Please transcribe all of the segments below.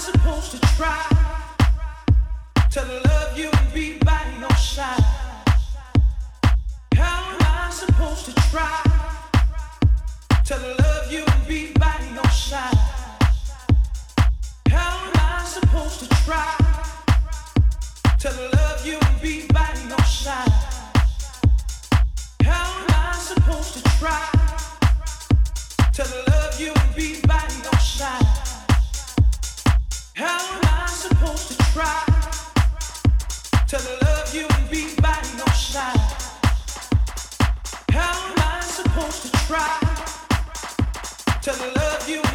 supposed to try to love you and be by your side? How am I supposed to try to love you and be by your side? How am I supposed to try to love you and be by your side? How am I supposed to try to to love you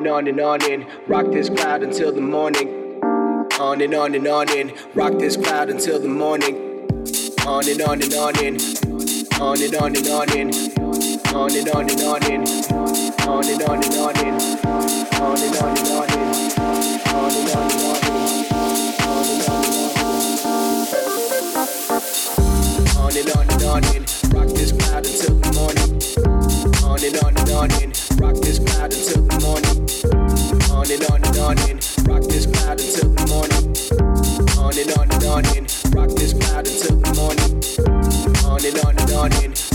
and on and on in, rock this crowd until the morning. On and on and on in, rock this crowd until the morning. On and on and on in, on and on and on in, on and on and on in, on and on and on in, on and on and on in, on and on and on in, on and on and on in, on and on and on and rock this crowd until the morning on and on and on in, and on and on in, rock this crowd until the morning. On and on and on in, rock this crowd until the morning. On and on and on in,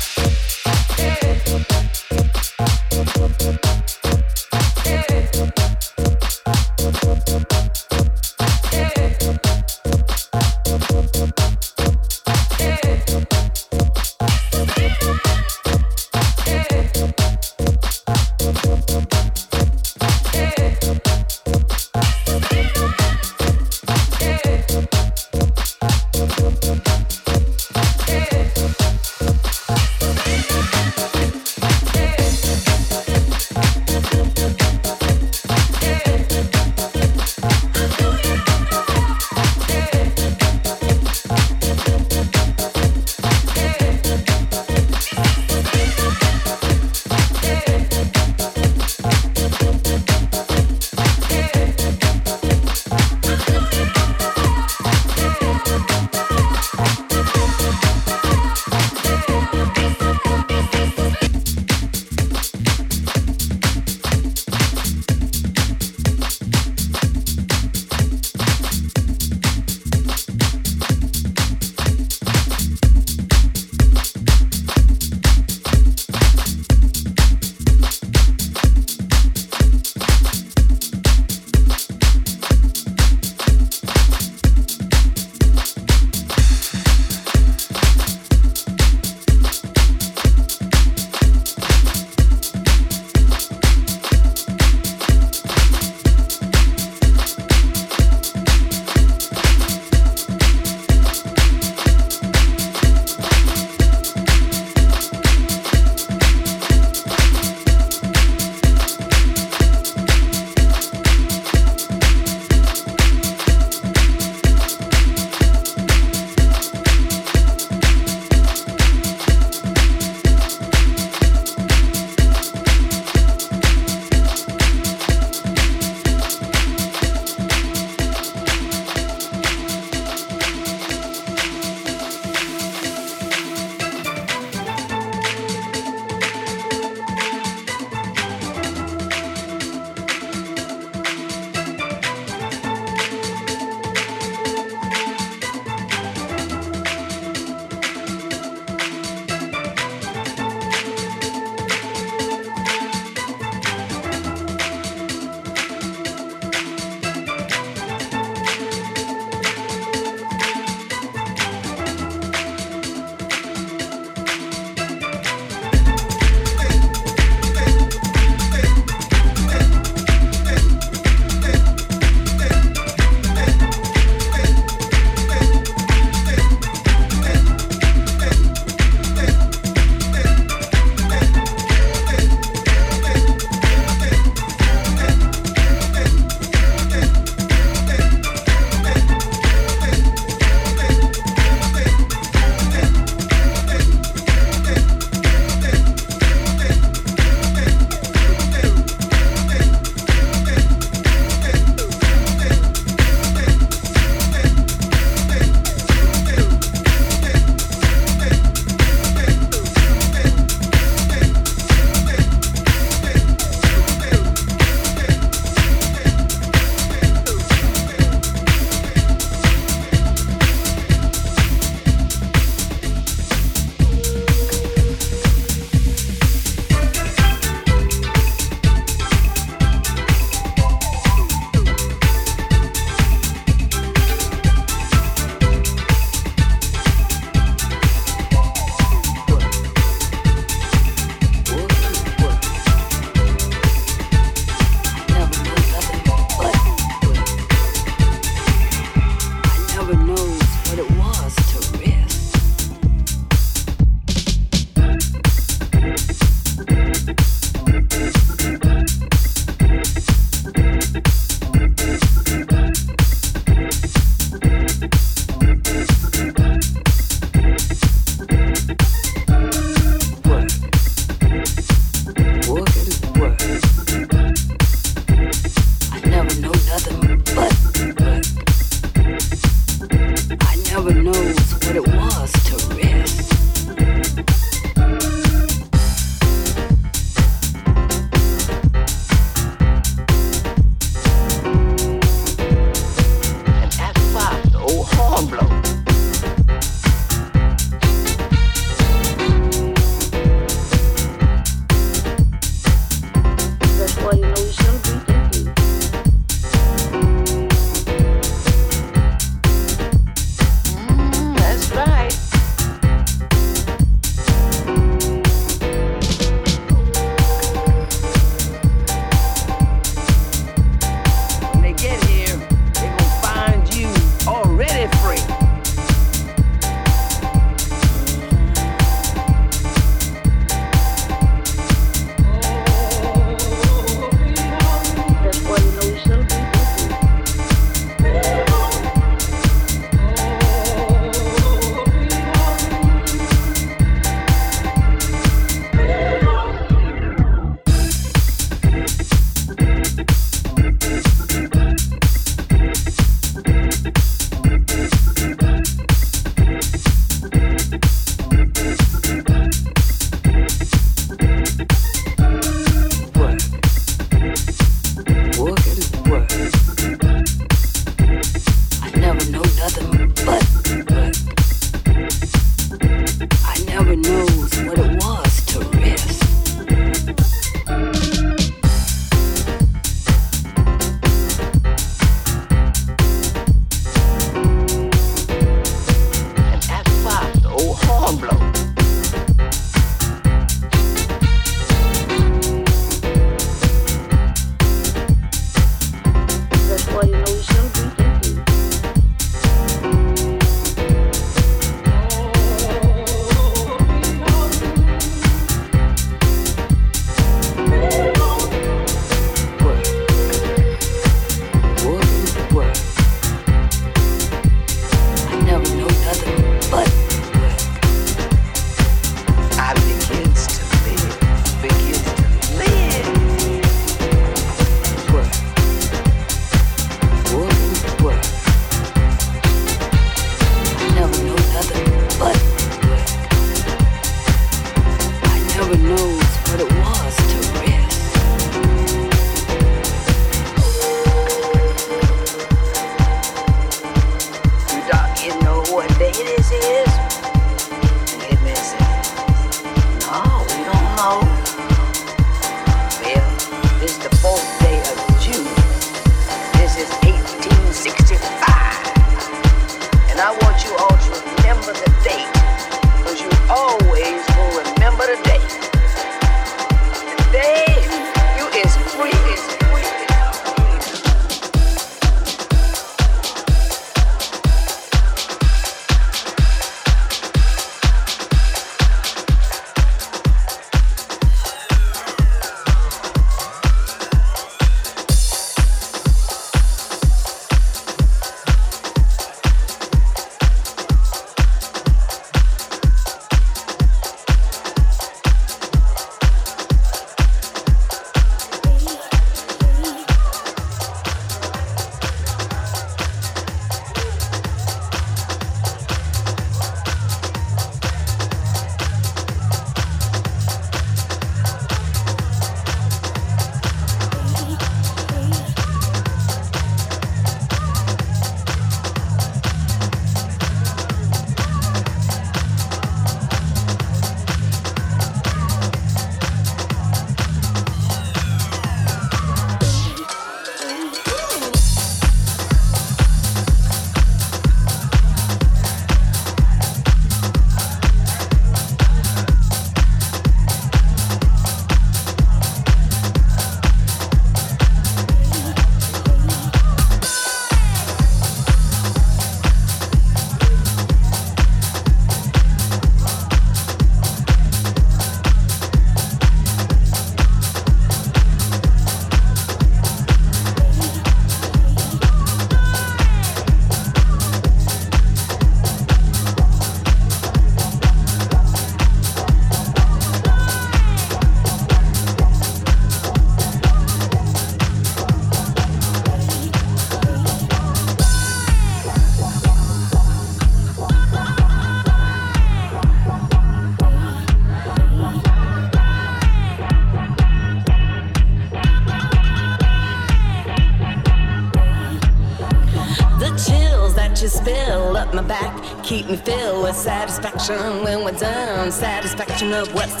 Of what's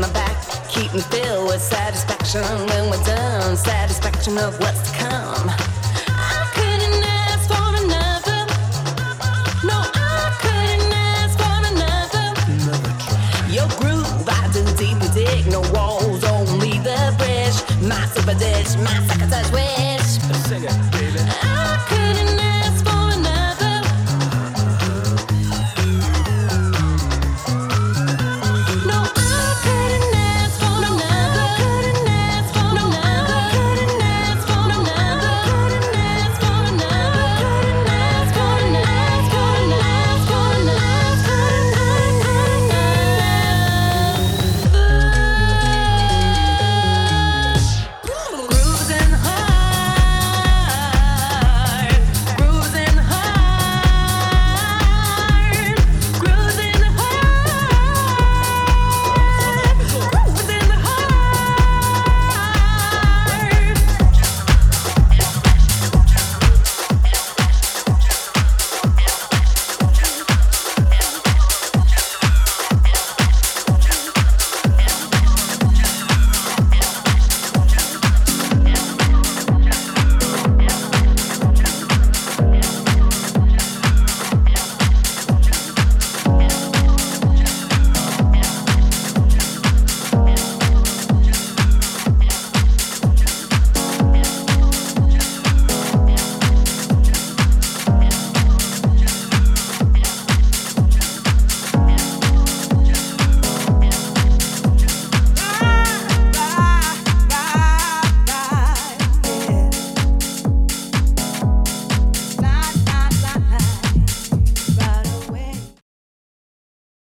My back, keep me filled with satisfaction. When we're done. Satisfaction of what's to come. I couldn't ask for another. No, I couldn't ask for another. Your group I didn't dig, no walls, only the bridge. Dish, my sucker touch